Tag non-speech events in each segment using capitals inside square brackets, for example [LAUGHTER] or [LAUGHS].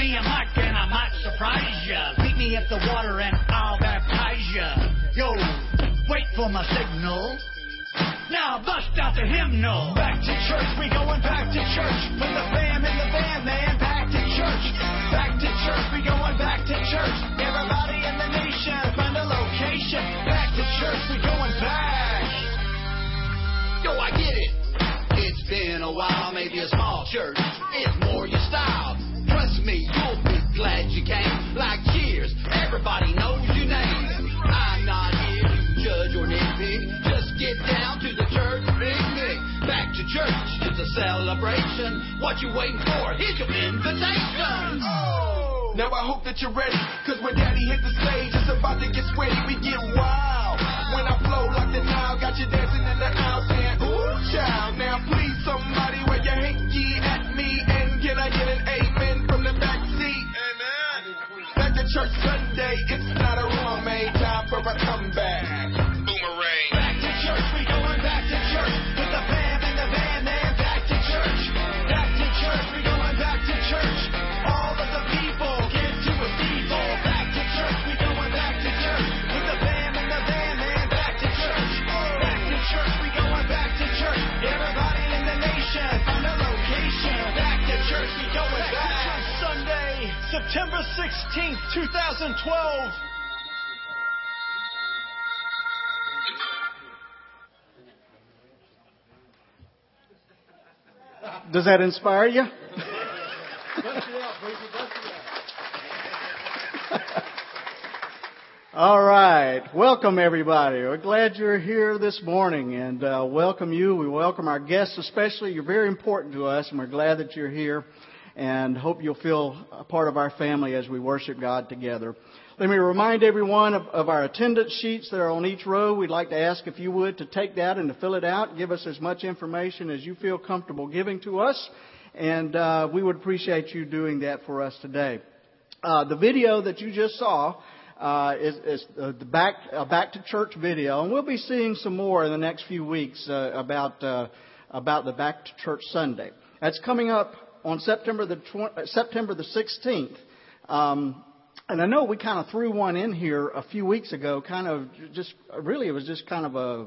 me a mic and I might surprise ya. Meet me at the water and I'll baptize ya. Yo, wait for my signal. Now bust out the hymnal. Back to church, we going back to church. Put the fam in the van, man. Back to church. Back to church, we going back to church. Everybody in the nation, find a location. Back to church, we going back. Yo, I get it. It's been a while, maybe a small church. Everybody knows your name. I'm not here to judge or nitpick. Just get down to the church picnic. Back to church, it's a celebration. What you waiting for? Here's your invitation. Oh! Now I hope that you're ready, cause when daddy hit the stage, it's about to get sweaty, we get wild. When I flow like the Nile, got you dancing in the aisle saying, ooh, child. Now please, somebody September 16th, 2012. Does that inspire you? [LAUGHS] All right. Welcome, everybody. We're glad you're here this morning and uh, welcome you. We welcome our guests especially. You're very important to us and we're glad that you're here and hope you'll feel a part of our family as we worship God together. Let me remind everyone of, of our attendance sheets that are on each row. We'd like to ask if you would to take that and to fill it out. Give us as much information as you feel comfortable giving to us. And uh, we would appreciate you doing that for us today. Uh, the video that you just saw uh, is, is uh, the back uh, back to church video, and we'll be seeing some more in the next few weeks uh, about uh, about the back to church Sunday. That's coming up on September the uh, September the 16th. Um, and I know we kind of threw one in here a few weeks ago, kind of just really it was just kind of a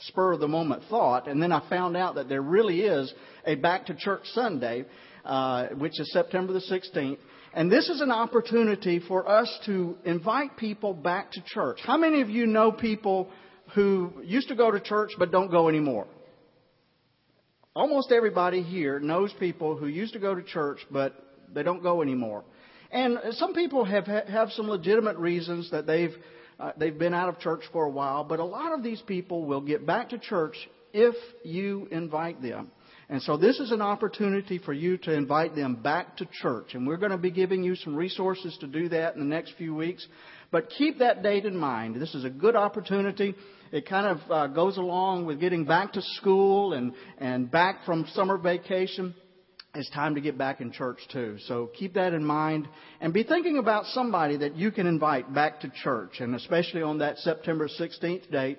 spur of the moment thought, and then I found out that there really is a back to church Sunday, uh, which is September the 16th. And this is an opportunity for us to invite people back to church. How many of you know people who used to go to church but don't go anymore? Almost everybody here knows people who used to go to church but they don't go anymore. And some people have have some legitimate reasons that they've uh, they've been out of church for a while, but a lot of these people will get back to church if you invite them. And so this is an opportunity for you to invite them back to church. And we're going to be giving you some resources to do that in the next few weeks. But keep that date in mind. This is a good opportunity. It kind of uh, goes along with getting back to school and, and back from summer vacation. It's time to get back in church too. So keep that in mind and be thinking about somebody that you can invite back to church and especially on that September 16th date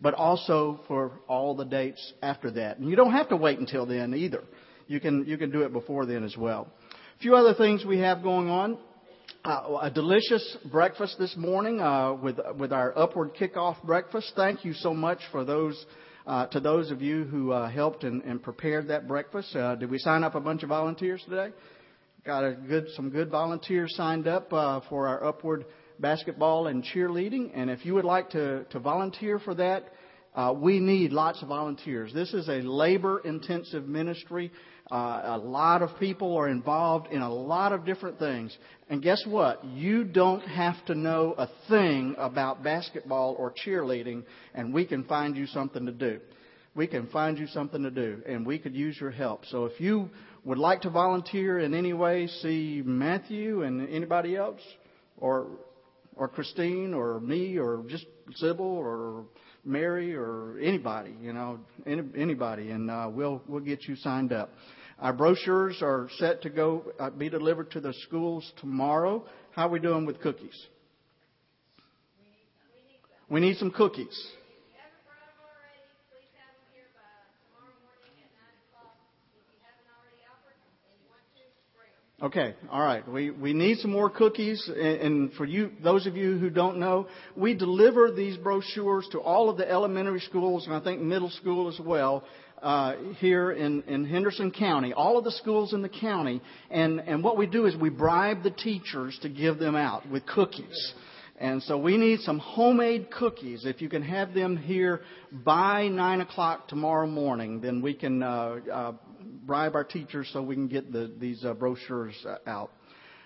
but also for all the dates after that. And you don't have to wait until then either. You can, you can do it before then as well. A few other things we have going on. Uh, a delicious breakfast this morning uh, with with our upward kickoff breakfast. Thank you so much for those uh, to those of you who uh, helped and, and prepared that breakfast. Uh, did we sign up a bunch of volunteers today? Got a good some good volunteers signed up uh, for our upward basketball and cheerleading. And if you would like to to volunteer for that, we need lots of volunteers. This is a labor intensive ministry. Uh, a lot of people are involved in a lot of different things. And guess what? You don't have to know a thing about basketball or cheerleading, and we can find you something to do. We can find you something to do, and we could use your help. So if you would like to volunteer in any way, see Matthew and anybody else, or or Christine, or me, or just Sybil, or Mary or anybody, you know, any, anybody, and uh, we'll we'll get you signed up. Our brochures are set to go uh, be delivered to the schools tomorrow. How are we doing with cookies? We need some cookies. Okay, all right. We we need some more cookies, and, and for you, those of you who don't know, we deliver these brochures to all of the elementary schools and I think middle school as well. Uh, here in, in Henderson County, all of the schools in the county, and, and what we do is we bribe the teachers to give them out with cookies. And so we need some homemade cookies. If you can have them here by 9 o'clock tomorrow morning, then we can uh, uh, bribe our teachers so we can get the, these uh, brochures uh, out.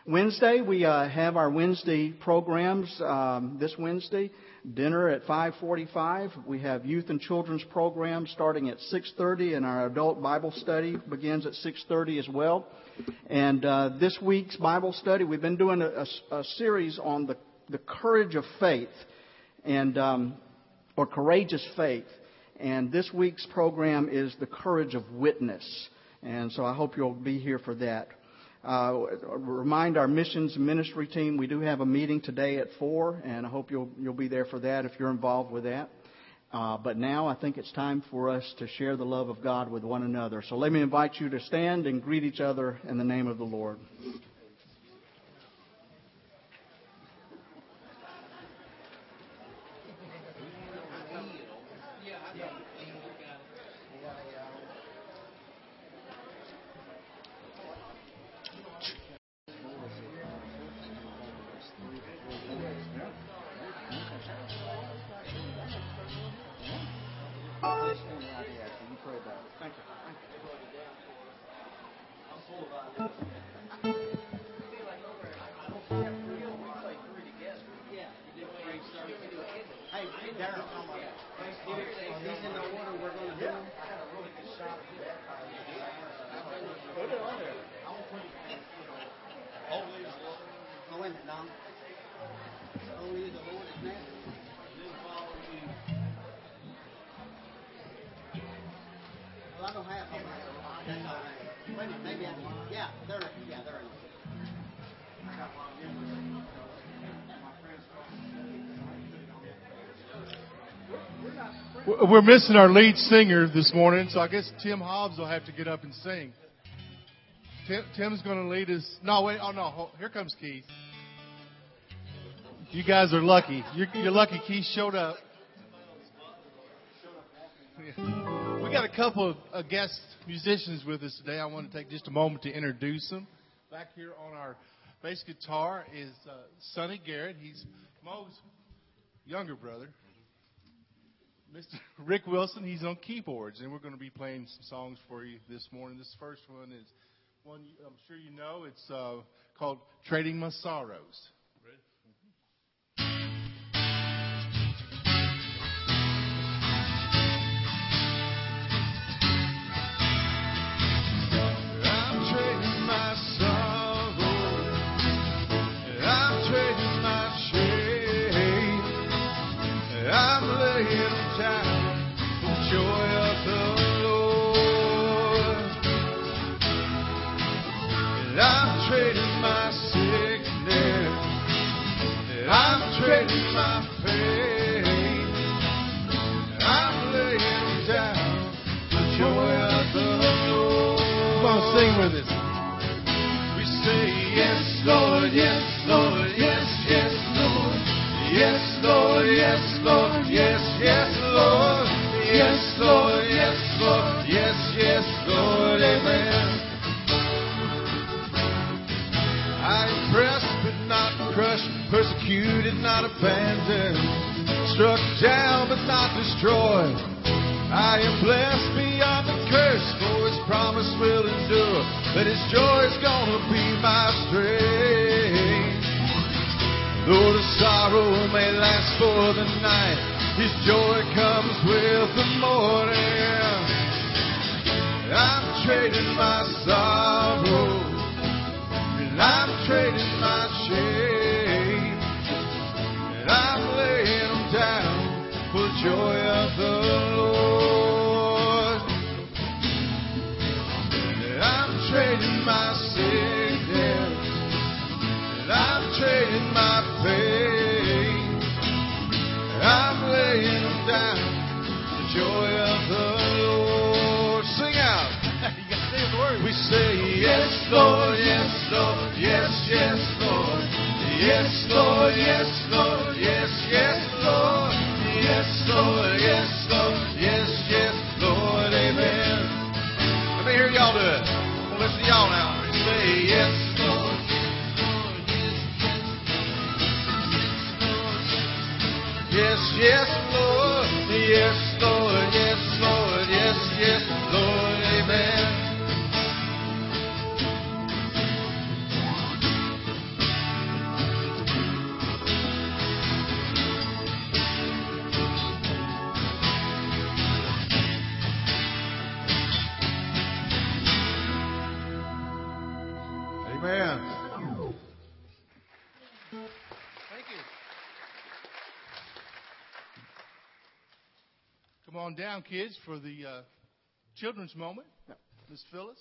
Wednesday, we uh, have our Wednesday programs um, this Wednesday. Dinner at 5:45. We have youth and children's programs starting at 6:30, and our adult Bible study begins at 6:30 as well. And uh, this week's Bible study, we've been doing a, a, a series on the the courage of faith, and um, or courageous faith. And this week's program is the courage of witness. And so I hope you'll be here for that. Uh, remind our missions ministry team we do have a meeting today at four, and I hope you'll you'll be there for that if you're involved with that. Uh, but now I think it's time for us to share the love of God with one another. So let me invite you to stand and greet each other in the name of the Lord. We're missing our lead singer this morning, so I guess Tim Hobbs will have to get up and sing. Tim, Tim's going to lead us. No, wait. Oh, no. Here comes Keith. You guys are lucky. You're, you're lucky Keith showed up. We got a couple of guest musicians with us today. I want to take just a moment to introduce them. Back here on our bass guitar is uh, Sonny Garrett. He's Mo's younger brother. Mr. Rick Wilson, he's on keyboards, and we're going to be playing some songs for you this morning. This first one is one I'm sure you know. It's uh, called Trading My Sorrows. We say, Yes, Lord, yes, Lord, yes, yes, Lord. Yes, Lord, yes, Lord, yes, yes, Lord. Yes, Lord, yes, Lord, yes, yes, Lord, amen. I am pressed but not crushed, persecuted, not abandoned, struck down but not destroyed. I am blessed beyond the curse, for his promise will endure, that his joy is gonna be my strength. Though the sorrow may last for the night, his joy comes with the morning. I'm trading my sorrow, and I'm trading my shame, say, yes, Lord, yes, Lord. Yes, Lord, yes, Lord, yes, on down, kids, for the uh, children's moment. Miss Phyllis.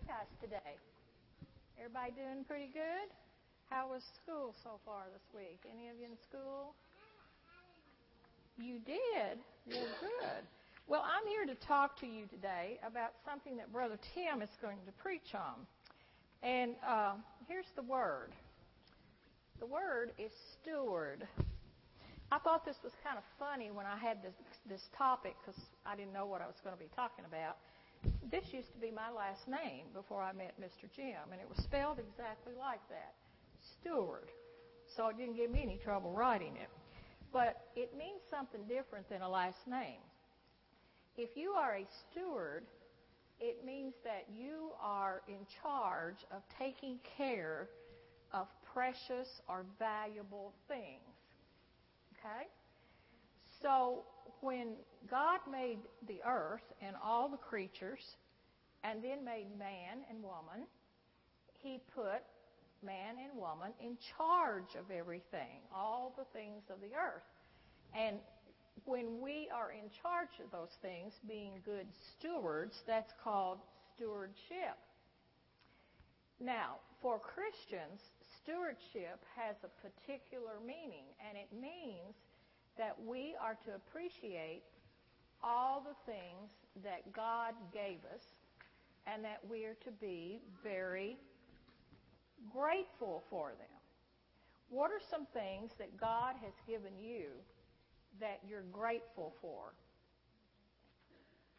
You guys today? Everybody doing pretty good? How was school so far this week? Any of you in school? You did? Well, good. Well, I'm here to talk to you today about something that Brother Tim is going to preach on. And uh, here's the word the word is steward. I thought this was kind of funny when I had this this topic because I didn't know what I was going to be talking about. This used to be my last name before I met Mr. Jim, and it was spelled exactly like that, Steward. So it didn't give me any trouble writing it. But it means something different than a last name. If you are a steward, it means that you are in charge of taking care of precious or valuable things. Okay? So when God made the earth and all the creatures and then made man and woman, he put man and woman in charge of everything, all the things of the earth. And when we are in charge of those things, being good stewards, that's called stewardship. Now, for Christians, stewardship has a particular meaning, and it means that we are to appreciate all the things that God gave us and that we are to be very grateful for them. What are some things that God has given you that you're grateful for?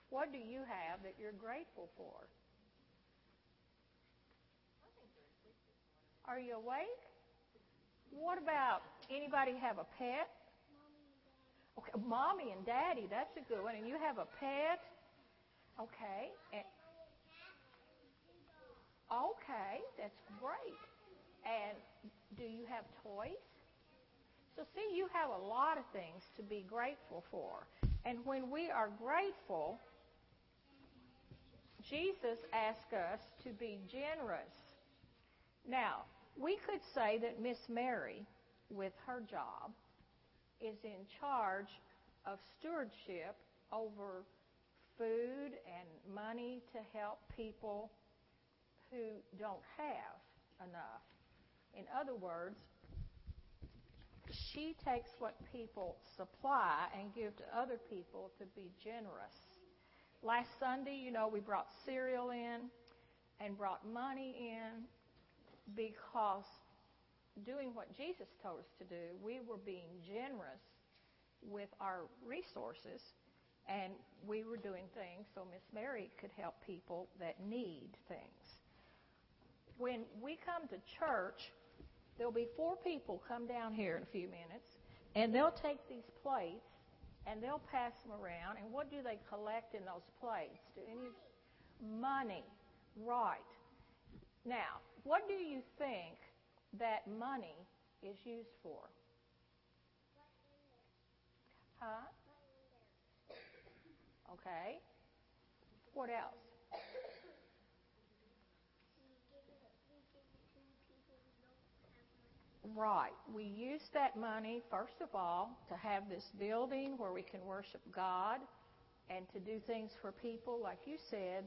What do you have that you're grateful for? Are you awake? What about anybody have a pet? Okay, mommy and daddy, that's a good one. And you have a pet? Okay. And, okay, that's great. And do you have toys? So, see, you have a lot of things to be grateful for. And when we are grateful, Jesus asked us to be generous. Now, we could say that Miss Mary, with her job, is in charge of stewardship over food and money to help people who don't have enough. In other words, she takes what people supply and give to other people to be generous. Last Sunday, you know, we brought cereal in and brought money in because doing what Jesus told us to do, we were being generous with our resources and we were doing things so Miss Mary could help people that need things. When we come to church, there'll be four people come down here in a few minutes and they'll take these plates and they'll pass them around and what do they collect in those plates? Do any money. Right. Now, what do you think that money is used for? Huh? Okay. What else? Right. We use that money, first of all, to have this building where we can worship God and to do things for people, like you said,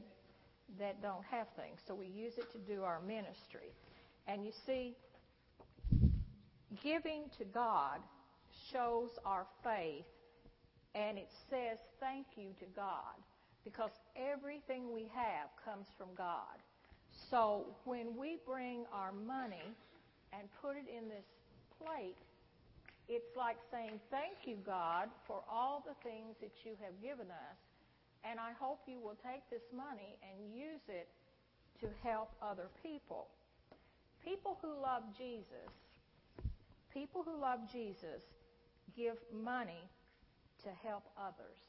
that don't have things. So we use it to do our ministry. And you see, giving to God shows our faith and it says thank you to God because everything we have comes from God. So when we bring our money and put it in this plate, it's like saying thank you, God, for all the things that you have given us. And I hope you will take this money and use it to help other people. People who love Jesus, people who love Jesus give money to help others.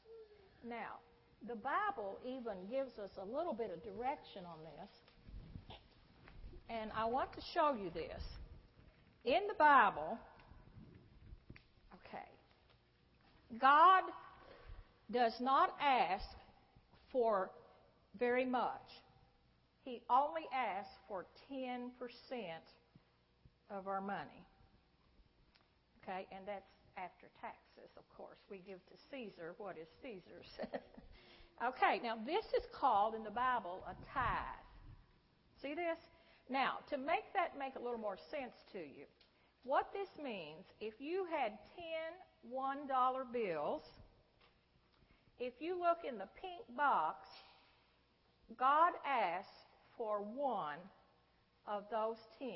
Now, the Bible even gives us a little bit of direction on this. And I want to show you this. In the Bible, okay, God does not ask for very much. He only asks for 10% of our money. Okay, and that's after taxes, of course. We give to Caesar what is Caesar's. [LAUGHS] okay, now this is called in the Bible a tithe. See this? Now, to make that make a little more sense to you, what this means, if you had 10 $1 bills, if you look in the pink box, God asks for one of those 10.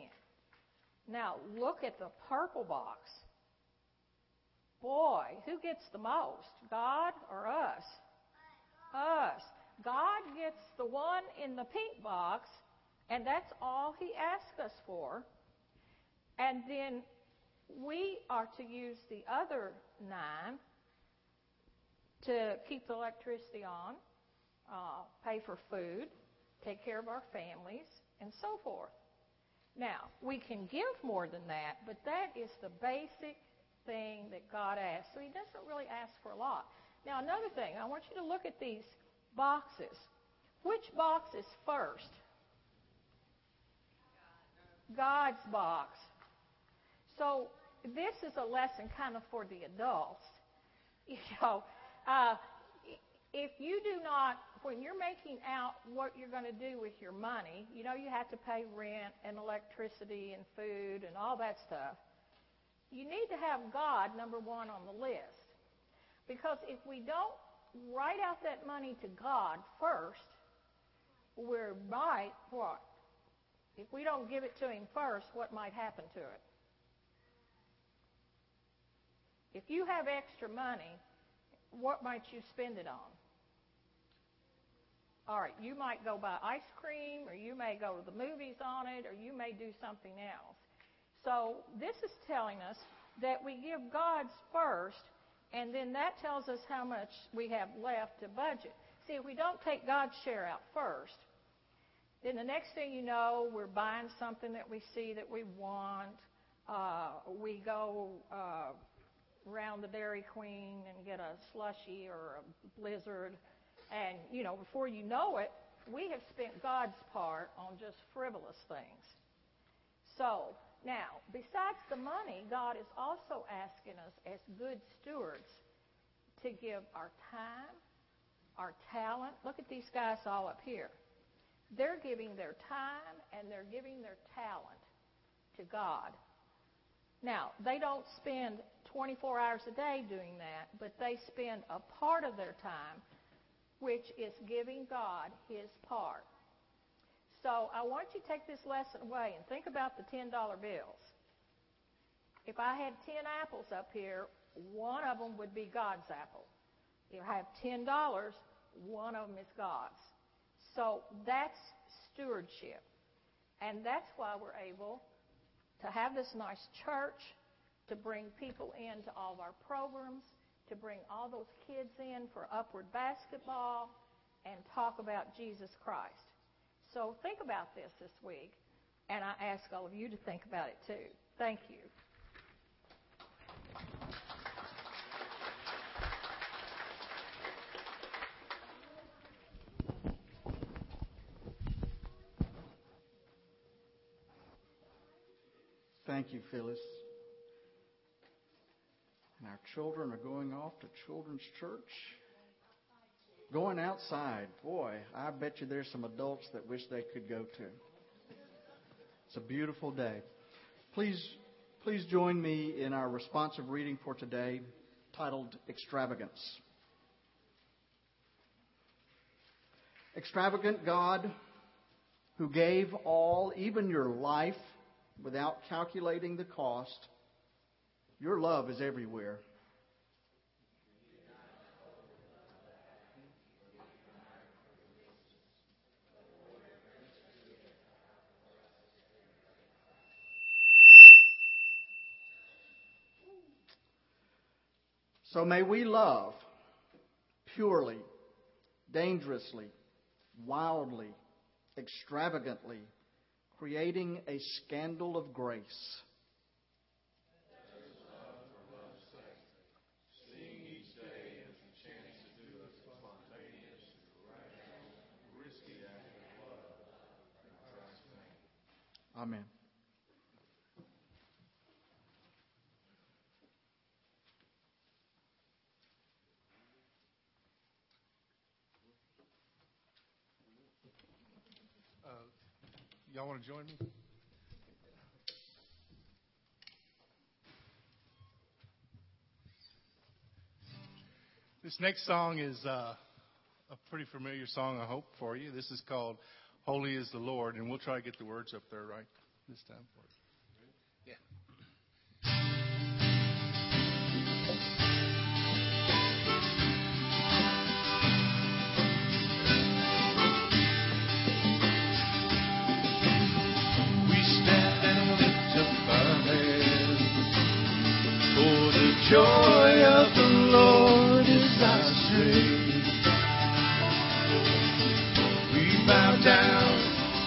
Now, look at the purple box. Boy, who gets the most? God or us? Us. God gets the one in the pink box, and that's all He asks us for. And then we are to use the other nine to keep the electricity on, uh, pay for food, take care of our families, and so forth. Now, we can give more than that, but that is the basic thing that God asks. So He doesn't really ask for a lot. Now, another thing, I want you to look at these boxes. Which box is first? God's box. So this is a lesson kind of for the adults. [LAUGHS] You know, uh, if you do not, when you're making out what you're going to do with your money, you know you have to pay rent and electricity and food and all that stuff. You need to have God number one on the list. Because if we don't write out that money to God first, we're might what? If we don't give it to Him first, what might happen to it? If you have extra money, what might you spend it on? All right, you might go buy ice cream, or you may go to the movies on it, or you may do something else. So this is telling us that we give God's first, and then that tells us how much we have left to budget. See, if we don't take God's share out first, then the next thing you know, we're buying something that we see that we want. Uh, we go uh, around the Dairy Queen and get a slushy or a blizzard. And, you know, before you know it, we have spent God's part on just frivolous things. So, now, besides the money, God is also asking us as good stewards to give our time, our talent. Look at these guys all up here. They're giving their time and they're giving their talent to God. Now, they don't spend 24 hours a day doing that, but they spend a part of their time, which is giving God His part. So I want you to take this lesson away and think about the $10 bills. If I had 10 apples up here, one of them would be God's apple. If I have $10, one of them is God's. So that's stewardship. And that's why we're able to have this nice church, to bring people into all of our programs, to bring all those kids in for upward basketball, and talk about Jesus Christ. So think about this this week, and I ask all of you to think about it too. Thank you. Thank you, Phyllis. And our children are going off to children's church. Going outside. Boy, I bet you there's some adults that wish they could go too. It's a beautiful day. Please, please join me in our responsive reading for today titled Extravagance. Extravagant God, who gave all, even your life, without calculating the cost, your love is everywhere. So may we love purely, dangerously, wildly, extravagantly, creating a scandal of grace. Amen. Uh, y'all want to join me? This next song is uh, a pretty familiar song, I hope, for you. This is called Holy is the Lord, and we'll try to get the words up there right this time for you. Joy of the Lord is our strength. We bow down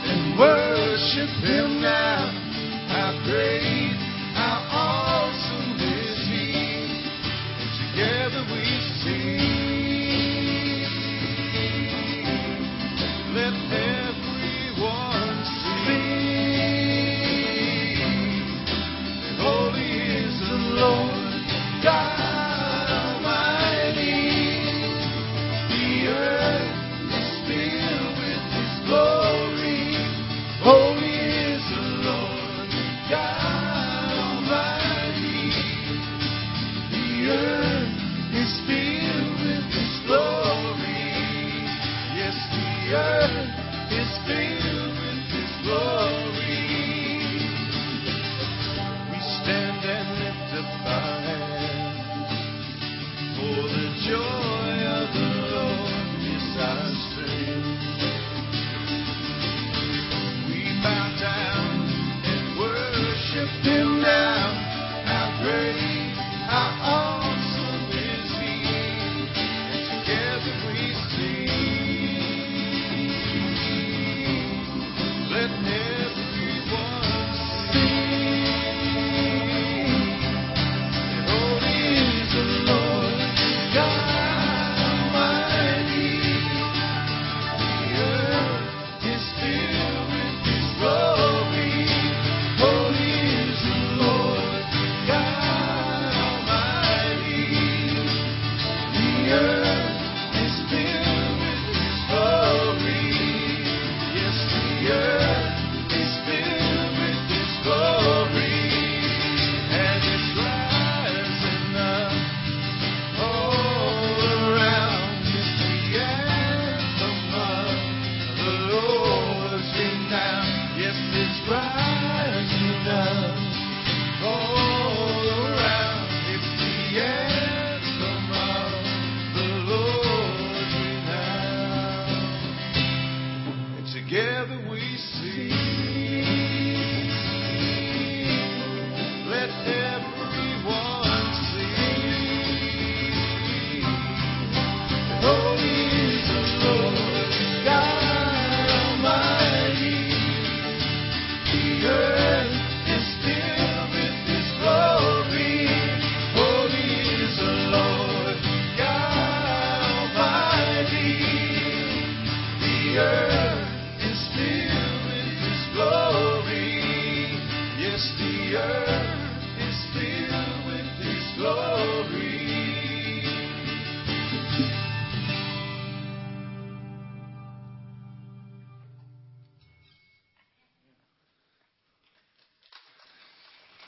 and worship Him now. How great,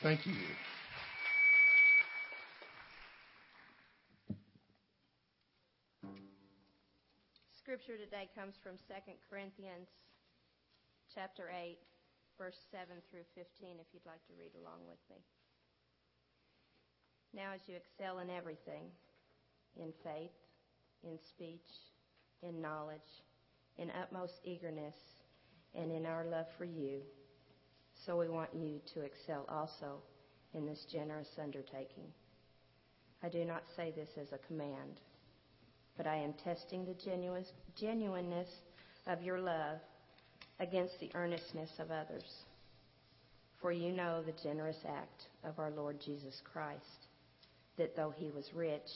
Thank you. Scripture today comes from 2 Corinthians chapter 8, verse 7 through 15, if you'd like to read along with me. Now, as you excel in everything, in faith, in speech, in knowledge, in utmost eagerness, and in our love for you, so we want you to excel also in this generous undertaking. I do not say this as a command, but I am testing the genuineness of your love against the earnestness of others. For you know the generous act of our Lord Jesus Christ, that though he was rich,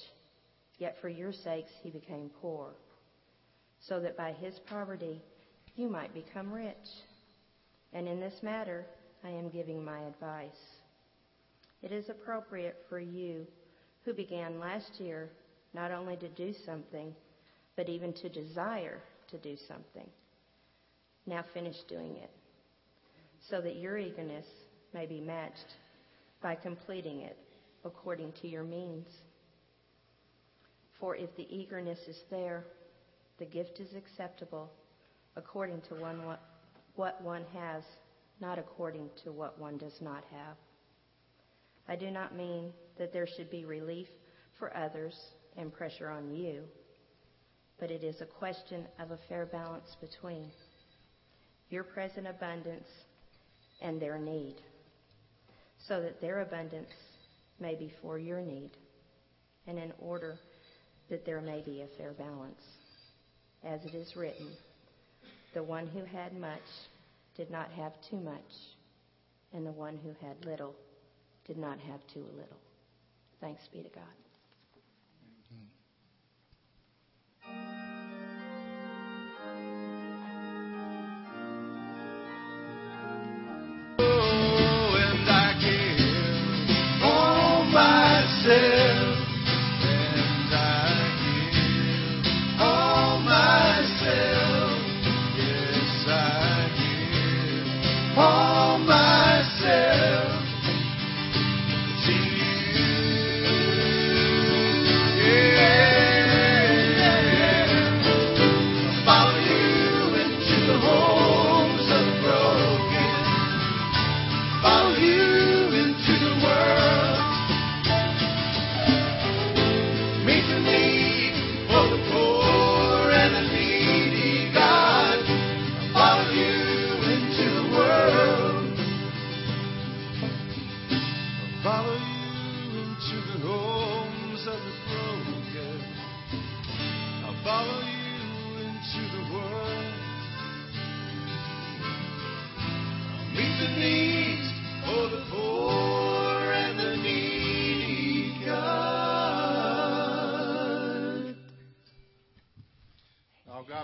yet for your sakes he became poor, so that by his poverty you might become rich. And in this matter, I am giving my advice. It is appropriate for you who began last year not only to do something, but even to desire to do something. Now finish doing it, so that your eagerness may be matched by completing it according to your means. For if the eagerness is there, the gift is acceptable according to one, what, what one has, not according to what one does not have. I do not mean that there should be relief for others and pressure on you, but it is a question of a fair balance between your present abundance and their need, so that their abundance may be for your need, and in order that there may be a fair balance. As it is written, the one who had much did not have too much, and the one who had little did not have too little. Thanks be to God.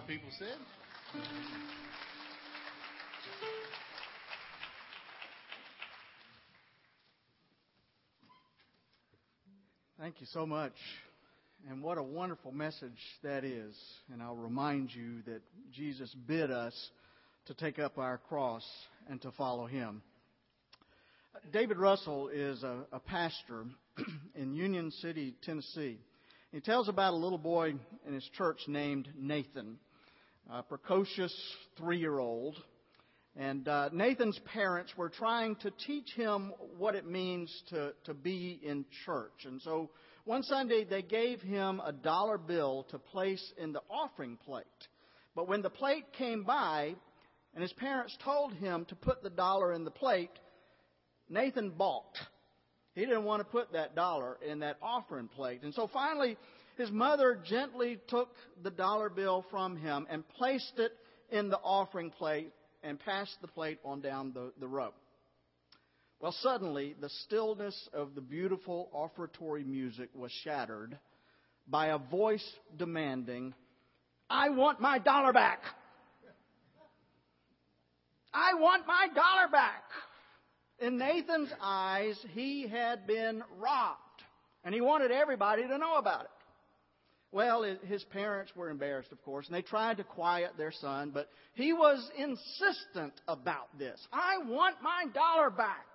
People said? Thank you so much. And what a wonderful message that is. And I'll remind you that Jesus bid us to take up our cross and to follow him. David Russell is a, a pastor [CLEARS THROAT] in Union City, Tennessee. He tells about a little boy in his church named Nathan, a precocious three year old. And uh, Nathan's parents were trying to teach him what it means to, to be in church. And so one Sunday they gave him a dollar bill to place in the offering plate. But when the plate came by and his parents told him to put the dollar in the plate, Nathan balked. He didn't want to put that dollar in that offering plate. And so finally, his mother gently took the dollar bill from him and placed it in the offering plate and passed the plate on down the, the row. Well, suddenly, the stillness of the beautiful offertory music was shattered by a voice demanding, I want my dollar back. I want my dollar back. In Nathan's eyes, he had been robbed, and he wanted everybody to know about it. Well, his parents were embarrassed, of course, and they tried to quiet their son, but he was insistent about this. I want my dollar back.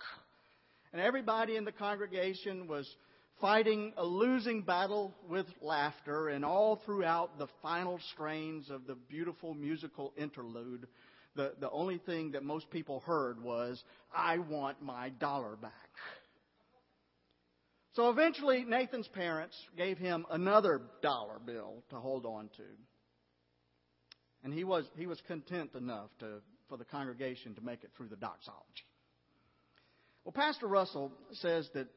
And everybody in the congregation was fighting a losing battle with laughter, and all throughout the final strains of the beautiful musical interlude, the, the only thing that most people heard was, I want my dollar back. So eventually, Nathan's parents gave him another dollar bill to hold on to. And he was, he was content enough to, for the congregation to make it through the doxology. Well, Pastor Russell says that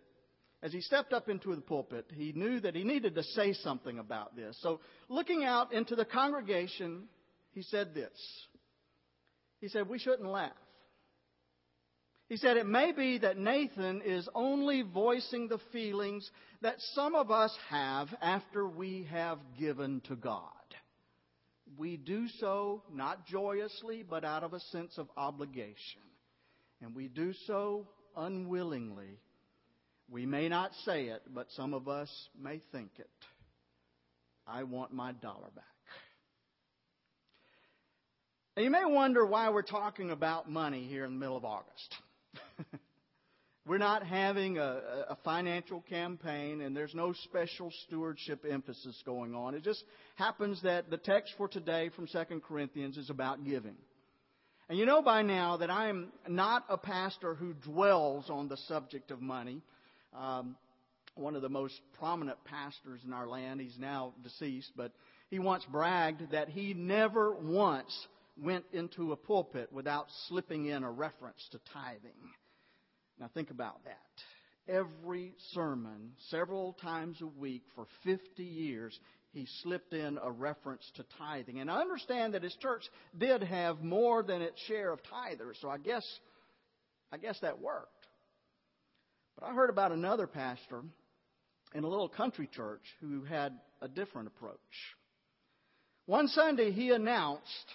as he stepped up into the pulpit, he knew that he needed to say something about this. So, looking out into the congregation, he said this. He said, We shouldn't laugh. He said, It may be that Nathan is only voicing the feelings that some of us have after we have given to God. We do so not joyously, but out of a sense of obligation. And we do so unwillingly. We may not say it, but some of us may think it. I want my dollar back. Now, you may wonder why we're talking about money here in the middle of August. [LAUGHS] We're not having a, a, financial campaign, and there's no special stewardship emphasis going on. It just happens that the text for today from 2 Corinthians is about giving. And you know by now that I am not a pastor who dwells on the subject of money. Um, one of the most prominent pastors in our land, he's now deceased, but he once bragged that he never once went into a pulpit without slipping in a reference to tithing. Now think about that. Every sermon, several times a week for 50 years, he slipped in a reference to tithing. And I understand that his church did have more than its share of tithers, so I guess, I guess that worked. But I heard about another pastor in a little country church who had a different approach. One Sunday he announced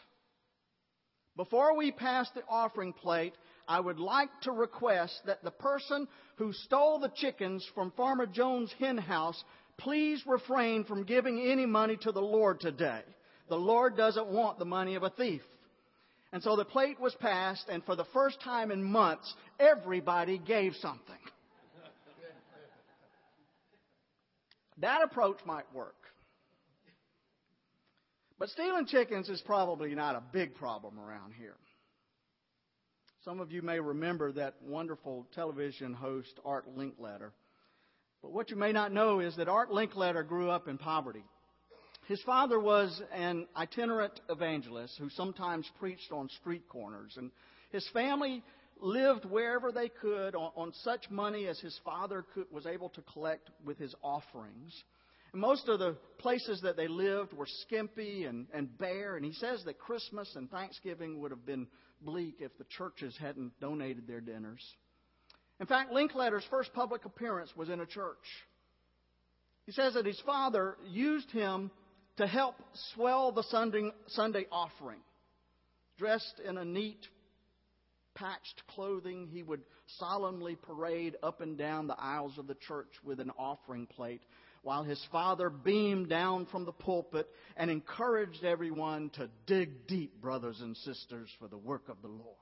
before we pass the offering plate, I would like to request that the person who stole the chickens from Farmer Jones' hen house please refrain from giving any money to the Lord today. The Lord doesn't want the money of a thief. And so the plate was passed, and for the first time in months, everybody gave something. that approach might work. But stealing chickens is probably not a big problem around here. Some of you may remember that wonderful television host, Art Linkletter. But what you may not know is that Art Linkletter grew up in poverty. His father was an itinerant evangelist who sometimes preached on street corners. And his family lived wherever they could on, on such money as his father could, was able to collect with his offerings. Most of the places that they lived were skimpy and, and bare, and he says that Christmas and Thanksgiving would have been bleak if the churches hadn't donated their dinners. In fact, Linkletter's first public appearance was in a church. He says that his father used him to help swell the Sunday, Sunday offering. Dressed in a neat, patched clothing, he would solemnly parade up and down the aisles of the church with an offering plate while his father beamed down from the pulpit and encouraged everyone to dig deep, brothers and sisters, for the work of the Lord.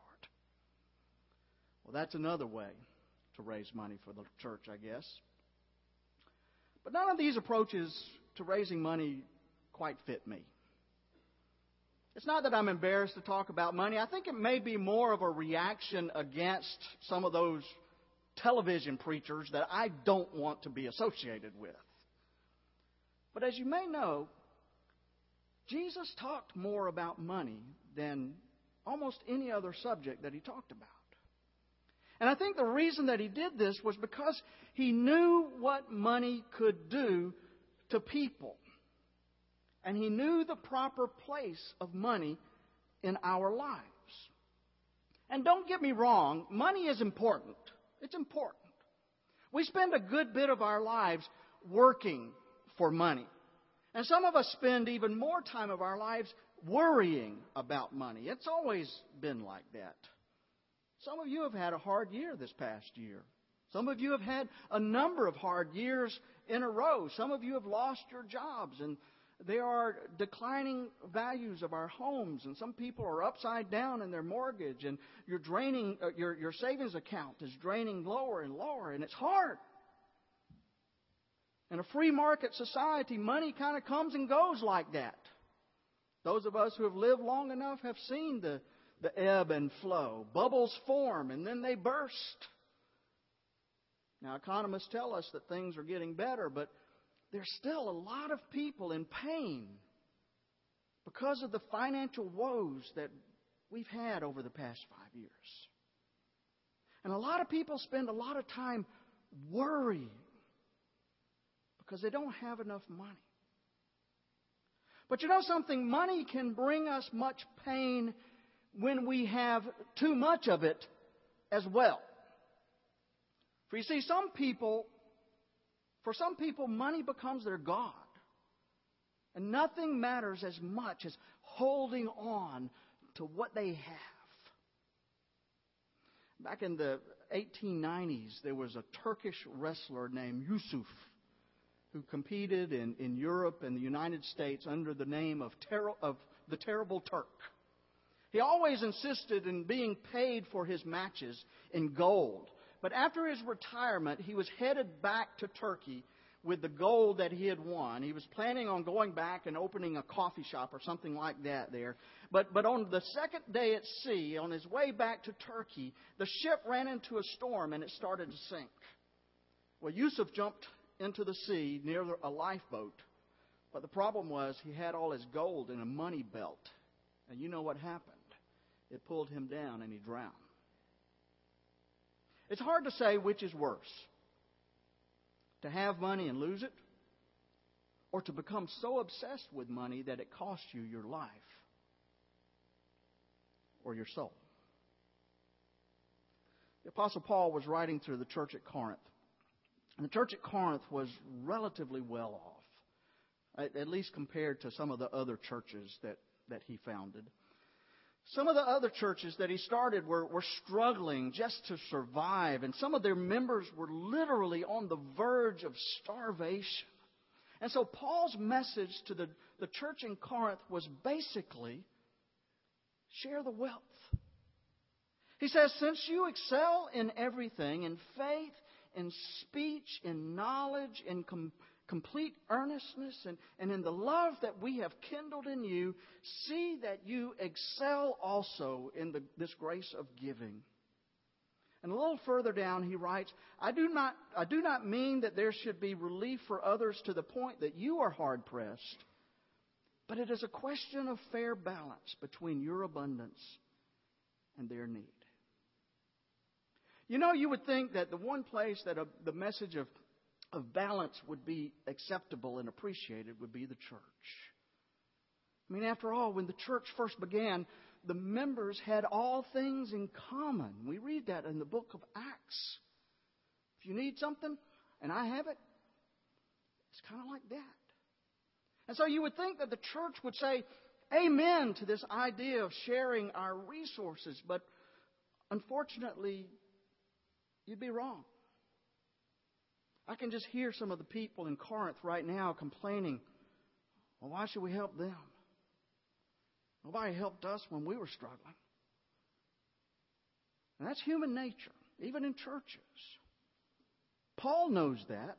Well, that's another way to raise money for the church, I guess. But none of these approaches to raising money quite fit me. It's not that I'm embarrassed to talk about money. I think it may be more of a reaction against some of those television preachers that I don't want to be associated with. But as you may know, Jesus talked more about money than almost any other subject that he talked about. And I think the reason that he did this was because he knew what money could do to people. And he knew the proper place of money in our lives. And don't get me wrong, money is important. It's important. We spend a good bit of our lives working for money. And some of us spend even more time of our lives worrying about money. It's always been like that. Some of you have had a hard year this past year. Some of you have had a number of hard years in a row. Some of you have lost your jobs and there are declining values of our homes and some people are upside down in their mortgage and you're draining uh, your your savings account is draining lower and lower and it's hard. In a free market society, money kind of comes and goes like that. Those of us who have lived long enough have seen the, the ebb and flow. Bubbles form and then they burst. Now, economists tell us that things are getting better, but there's still a lot of people in pain because of the financial woes that we've had over the past five years. And a lot of people spend a lot of time worrying because they don't have enough money. But you know something? Money can bring us much pain when we have too much of it as well. For you see, some people, for some people, money becomes their God. And nothing matters as much as holding on to what they have. Back in the 1890s, there was a Turkish wrestler named Yusuf who competed in, in Europe and the United States under the name of, ter- of the Terrible Turk. He always insisted in being paid for his matches in gold. But after his retirement, he was headed back to Turkey with the gold that he had won. He was planning on going back and opening a coffee shop or something like that there. But, but on the second day at sea, on his way back to Turkey, the ship ran into a storm and it started to sink. Well, Yusuf jumped into the sea near a lifeboat. But the problem was he had all his gold in a money belt. And you know what happened? It pulled him down and he drowned. It's hard to say which is worse to have money and lose it, or to become so obsessed with money that it costs you your life or your soul. The Apostle Paul was writing to the church at Corinth. The church at Corinth was relatively well off, at, at least compared to some of the other churches that, that he founded. Some of the other churches that he started were, were struggling just to survive, and some of their members were literally on the verge of starvation. And so Paul's message to the, the church in Corinth was basically share the wealth. He says, Since you excel in everything, in faith, in speech, in knowledge, in com- complete earnestness, and, and in the love that we have kindled in you, see that you excel also in the, this grace of giving. And a little further down, he writes, I do, not, I do not mean that there should be relief for others to the point that you are hard pressed, but it is a question of fair balance between your abundance and their need. You know, you would think that the one place that a, the message of, of balance would be acceptable and appreciated would be the church. I mean, after all, when the church first began, the members had all things in common. We read that in the book of Acts. If you need something and I have it, it's kind of like that. And so you would think that the church would say amen to this idea of sharing our resources, but unfortunately, You'd be wrong. I can just hear some of the people in Corinth right now complaining, well, why should we help them? Nobody helped us when we were struggling. And that's human nature, even in churches. Paul knows that.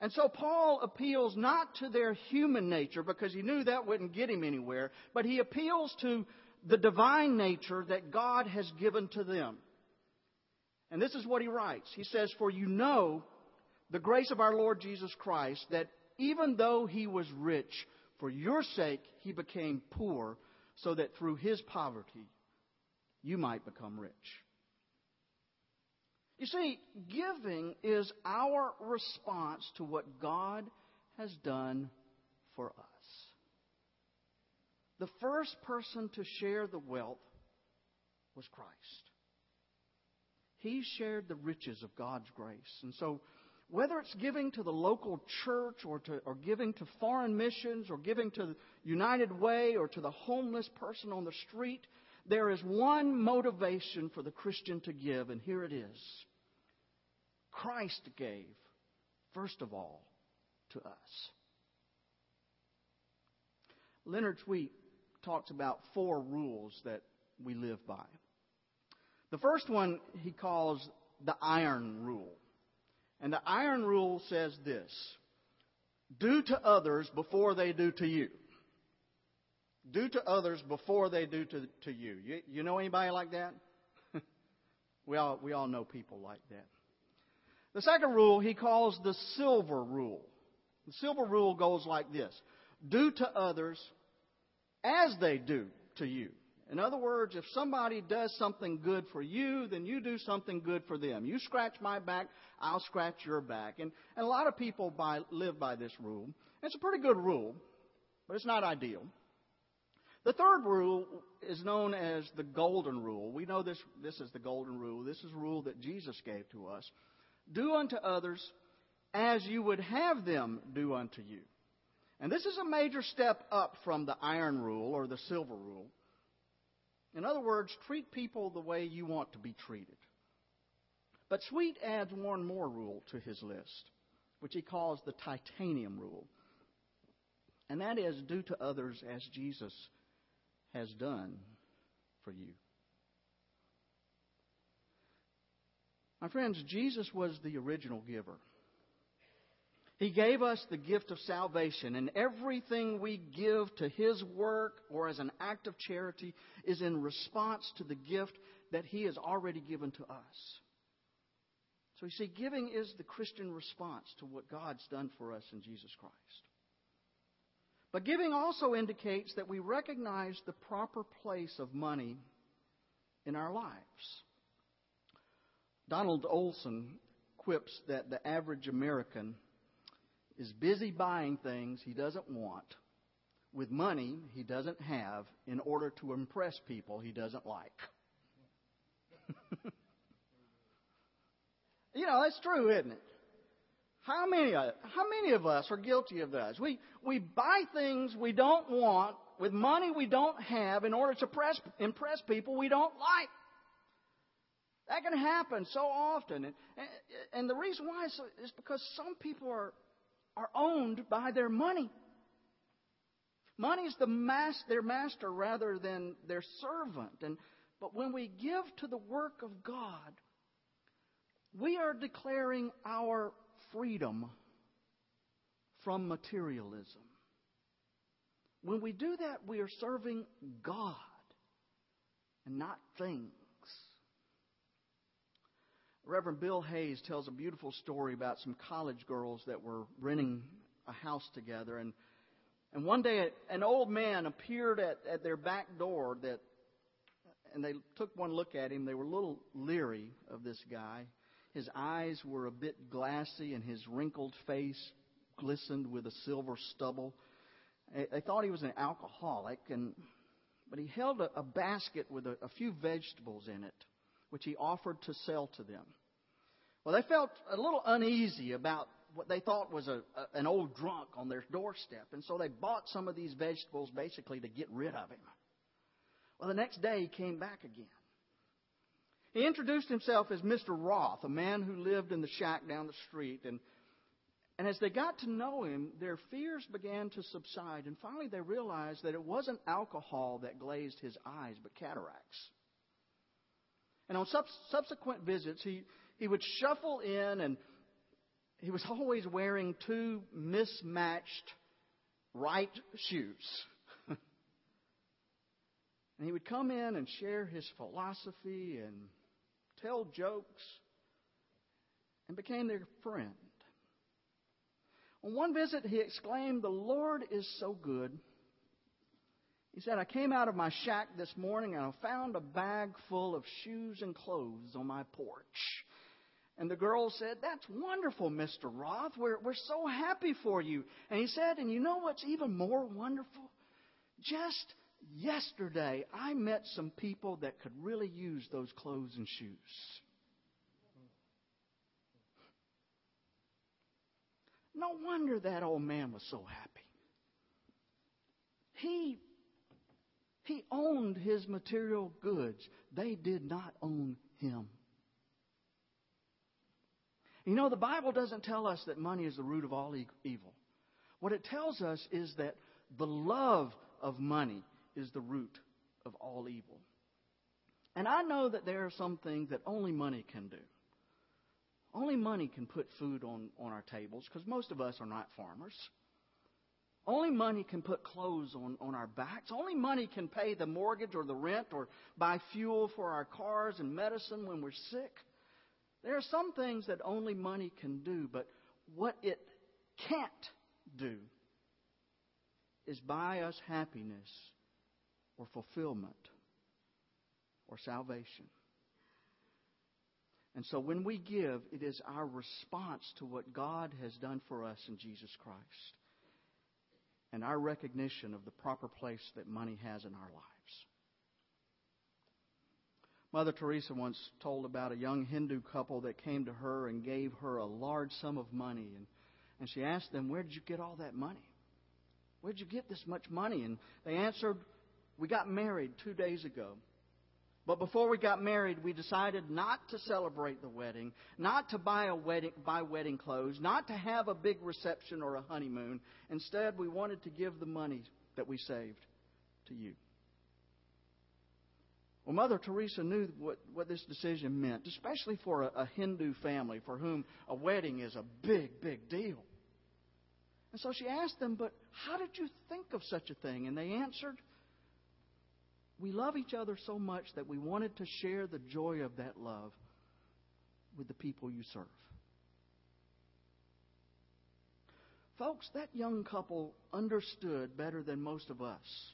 And so Paul appeals not to their human nature because he knew that wouldn't get him anywhere, but he appeals to the divine nature that God has given to them. And this is what he writes. He says, For you know the grace of our Lord Jesus Christ, that even though he was rich, for your sake he became poor, so that through his poverty you might become rich. You see, giving is our response to what God has done for us. The first person to share the wealth was Christ. He shared the riches of God's grace. And so, whether it's giving to the local church or, to, or giving to foreign missions or giving to United Way or to the homeless person on the street, There is one motivation for the Christian to give, and here it is Christ gave, first of all, to us. Leonard Sweet talks about four rules that we live by. The first one he calls the iron rule. And the iron rule says this do to others before they do to you. Do to others before they do to, to you. you. You know anybody like that? [LAUGHS] we, all, we all know people like that. The second rule he calls the silver rule. The silver rule goes like this Do to others as they do to you. In other words, if somebody does something good for you, then you do something good for them. You scratch my back, I'll scratch your back. And, and a lot of people by, live by this rule. It's a pretty good rule, but it's not ideal. The third rule is known as the golden rule. We know this, this is the golden rule. This is a rule that Jesus gave to us. Do unto others as you would have them do unto you. And this is a major step up from the iron rule or the silver rule. In other words, treat people the way you want to be treated. But Sweet adds one more rule to his list, which he calls the titanium rule. And that is do to others as Jesus has done for you. My friends, Jesus was the original giver. He gave us the gift of salvation, and everything we give to His work or as an act of charity is in response to the gift that He has already given to us. So you see, giving is the Christian response to what God's done for us in Jesus Christ. But giving also indicates that we recognize the proper place of money in our lives. Donald Olson quips that the average American is busy buying things he doesn't want with money he doesn't have in order to impress people he doesn't like. [LAUGHS] you know, that's true, isn't it? How many, of, how many of us are guilty of this? We, we buy things we don't want with money we don't have in order to press, impress people we don't like. That can happen so often. And, and the reason why is, is because some people are are owned by their money. Money is the mas- their master rather than their servant. And, but when we give to the work of God, we are declaring our freedom from materialism. When we do that, we are serving God and not things. Reverend Bill Hayes tells a beautiful story about some college girls that were renting a house together. And, and one day, an old man appeared at, at their back door that, and they took one look at him. They were a little leery of this guy. His eyes were a bit glassy, and his wrinkled face glistened with a silver stubble. They thought he was an alcoholic, and but he held a, a basket with a, a few vegetables in it which he offered to sell to them. Well, they felt a little uneasy about what they thought was a, a, an old drunk on their doorstep, and so they bought some of these vegetables basically to get rid of him. Well, the next day he came back again. He introduced himself as Mr. Roth, a man who lived in the shack down the street, and and as they got to know him, their fears began to subside, and finally they realized that it wasn't alcohol that glazed his eyes, but cataracts. And on sub- subsequent visits, he, he would shuffle in and he was [LAUGHS] always wearing two mismatched right shoes. [LAUGHS] and he would come in and share his philosophy and tell jokes and became their friend. On one visit, he exclaimed, The Lord is so good. He said, I came out of my shack this morning and I found a bag full of shoes and clothes on my porch. And the girl said, That's wonderful, Mr. Roth. We're, we're so happy for you. And he said, And you know what's even more wonderful? Just yesterday, I met some people that could really use those clothes and shoes. No wonder that old man was so happy. He He owned his material goods. They did not own him. You know, the Bible doesn't tell us that money is the root of all evil. What it tells us is that the love of money is the root of all evil. And I know that there are some things that only money can do. Only money can put food on, on our tables because most of us are not farmers. Only money can put clothes on, on our backs. Only money can pay the mortgage or the rent or buy fuel for our cars and medicine when we're sick. There are some things that only money can do, but what it can't do is buy us happiness or fulfillment or salvation. And so when we give, it is our response to what God has done for us in Jesus Christ and our recognition of the proper place that money has in our lives. Mother Teresa once told about a young Hindu couple that came to her and gave her a large sum of money. And, and she asked them, Where did you get all that money? Where did you get this much money? And they answered, We got married two days ago. But before we got married, we decided not to celebrate the wedding, not to buy a wedding, buy wedding clothes, not to have a big reception or a honeymoon. Instead, we wanted to give the money that we saved to you. Well, Mother Teresa knew what, what this decision meant, especially for a, a Hindu family for whom a wedding is a big, big deal. And so she asked them, But how did you think of such a thing? And they answered, We love each other so much that we wanted to share the joy of that love with the people you serve. Folks, that young couple understood better than most of us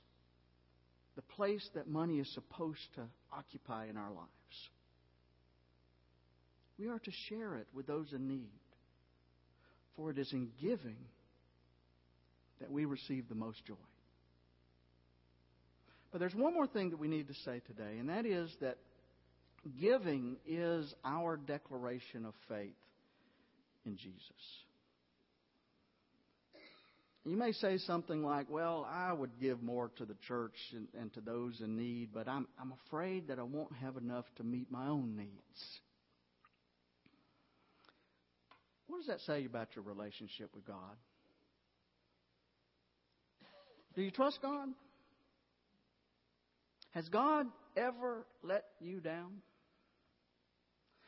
the place that money is supposed to occupy in our lives. We are to share it with those in need, for it is in giving that we receive the most joy. But there's one more thing that we need to say today, and that is that giving is our declaration of faith in Jesus. You may say something like, Well, I would give more to the church and, and to those in need, but I'm, I'm afraid that I won't have enough to meet my own needs. What does that say about your relationship with God? Do you trust God? Has God ever let you down?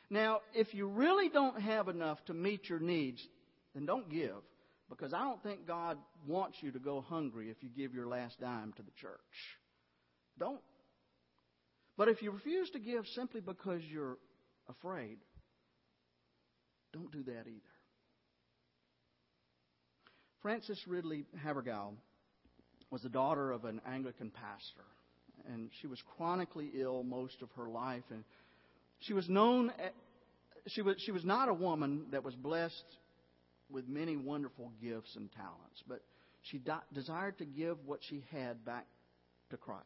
Now, if you really don't have enough to meet your needs, then don't give. Because I don't think God wants you to go hungry if you give your last dime to the church. Don't. But if you refuse to give simply because you're afraid, don't do that either. Frances Ridley Havergal was the daughter of an Anglican pastor, and she was chronically ill most of her life. And she was known. Eh, she was she was not a woman that was blessed with many wonderful gifts and talents, but she de- desired to give what she had back to Christ.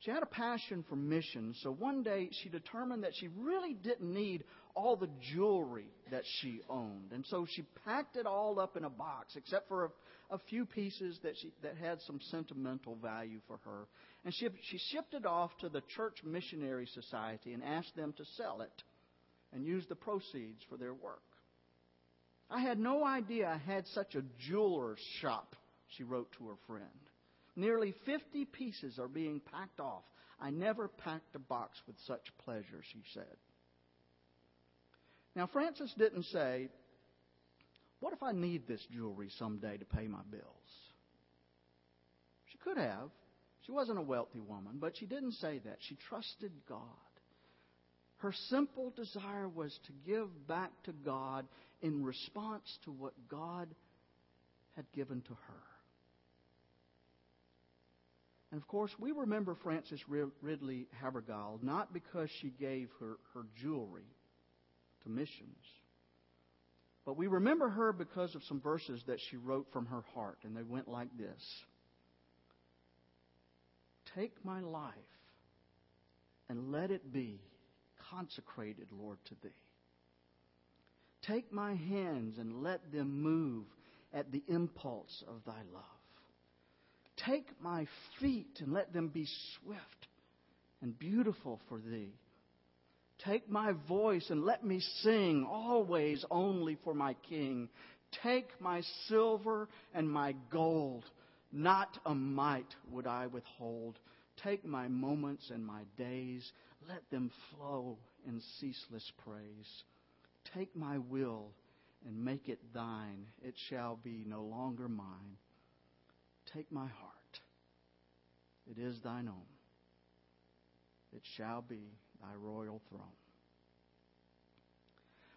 She had a passion for missions, so one day she determined that she really didn't need all the jewelry that she owned. And so she packed it all up in a box, except for a, a few pieces that, she, that had some sentimental value for her. And she, she shipped it off to the Church Missionary Society and asked them to sell it and use the proceeds for their work. I had no idea I had such a jeweler's shop, she wrote to her friend. Nearly 50 pieces are being packed off. I never packed a box with such pleasure, she said. Now, Frances didn't say, What if I need this jewelry someday to pay my bills? She could have. She wasn't a wealthy woman, but she didn't say that. She trusted God. Her simple desire was to give back to God in response to what God had given to her. And of course, we remember Frances Ridley Havergal not because she gave her, her jewelry to missions, but we remember her because of some verses that she wrote from her heart, and they went like this Take my life and let it be consecrated, Lord, to thee. Take my hands and let them move at the impulse of thy love. Take my feet and let them be swift and beautiful for thee. Take my voice and let me sing always only for my King. Take my silver and my gold, not a mite would I withhold. Take my moments and my days, let them flow in ceaseless praise. Take my will and make it thine, it shall be no longer mine. Take my heart, it is thine own. It shall be thy royal throne.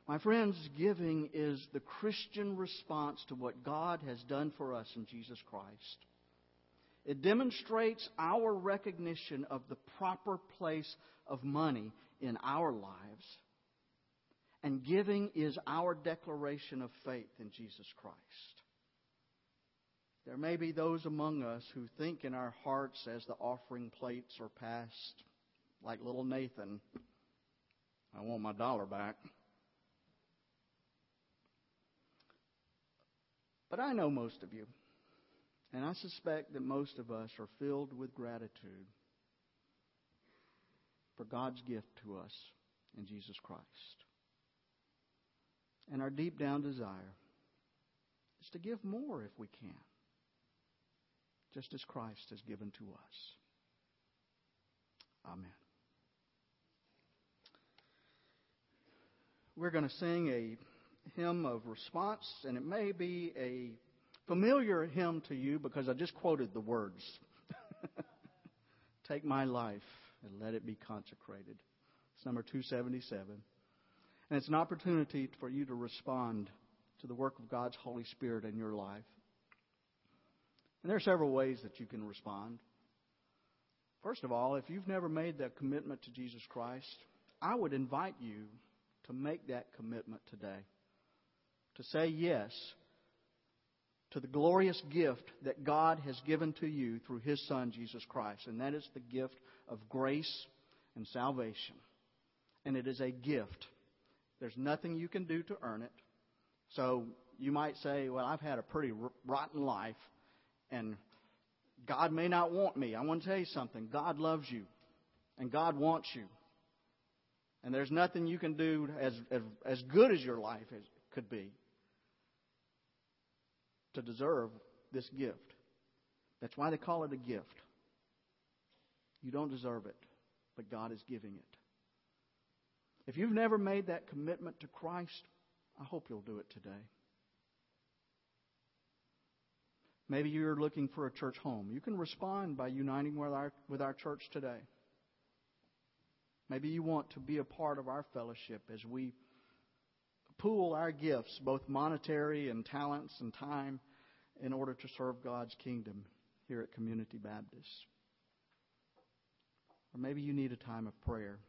My friends, giving is the Christian response to what God has done for us in Jesus Christ. It demonstrates our recognition of the proper place of money in our lives. And giving is our declaration of faith in Jesus Christ. There may be those among us who think in our hearts as the offering plates are passed, like little Nathan, I want my dollar back. But I know most of you, and I suspect that most of us are filled with gratitude for God's gift to us in Jesus Christ. And our deep down desire is to give more if we can, just as Christ has given to us. Amen. We're going to sing a hymn of response, and it may be a familiar hymn to you because I just quoted the words. [LAUGHS] Take my life and let it be consecrated. It's number 277. And it's an opportunity for you to respond to the work of God's Holy Spirit in your life. And there are several ways that you can respond. First of all, if you've never made that commitment to Jesus Christ, I would invite you to make that commitment today to say yes to the glorious gift that God has given to you through His Son, Jesus Christ. And that is the gift of grace and salvation. And it is a gift. There's nothing you can do to earn it. So you might say, well, I've had a pretty rotten life, and God may not want me. I want to tell you something God loves you, and God wants you. And there's nothing you can do as, as, as good as your life as could be to deserve this gift. That's why they call it a gift. You don't deserve it, but God is giving it. If you've never made that commitment to Christ, I hope you'll do it today. Maybe you're looking for a church home. You can respond by uniting with our, with our church today. Maybe you want to be a part of our fellowship as we pool our gifts, both monetary and talents and time, in order to serve God's kingdom here at Community Baptist. Or maybe you need a time of prayer.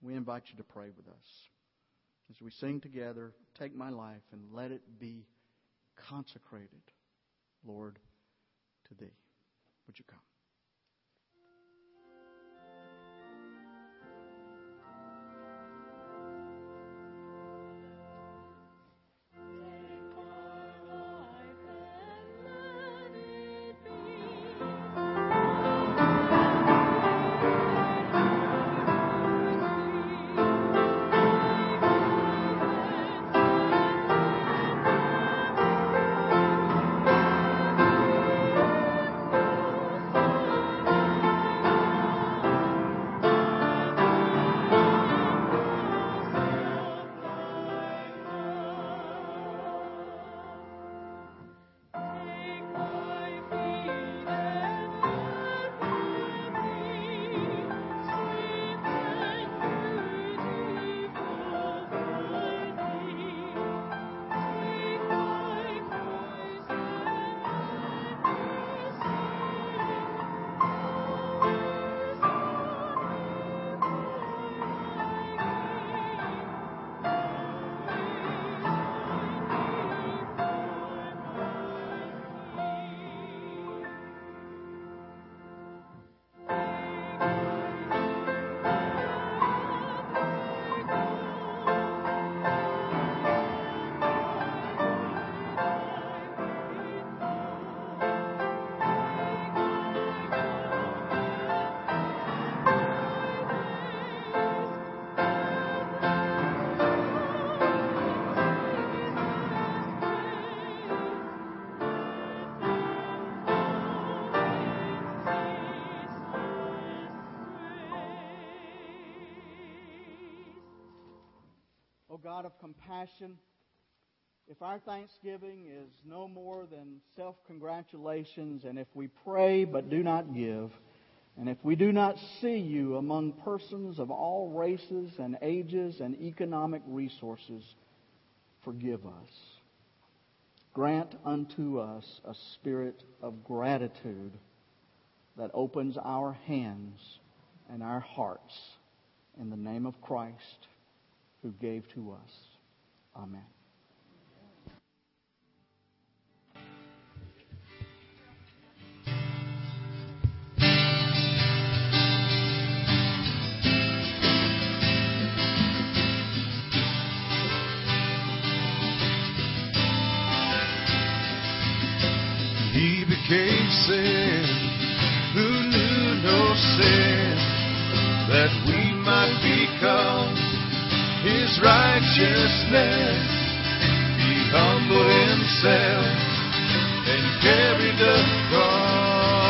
We invite you to pray with us. As we sing together, take my life and let it be consecrated, Lord, to Thee. Would you come? God of compassion, if our thanksgiving is no more than self congratulations, and if we pray but do not give, and if we do not see you among persons of all races and ages and economic resources, forgive us. Grant unto us a spirit of gratitude that opens our hands and our hearts in the name of Christ who gave to us. Amen. He became sin who knew no sin that we might become his righteousness. He humbled himself and carried the cross.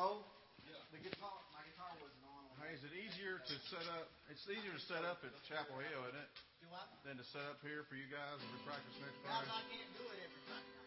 Hey Mo, the guitar, my guitar wasn't on. hey, is it easier to set up? It's easier to set up at Chapel Hill, isn't it? Do I? Than to set up here for you guys when we practice next Guys, Friday? I can't do it every time.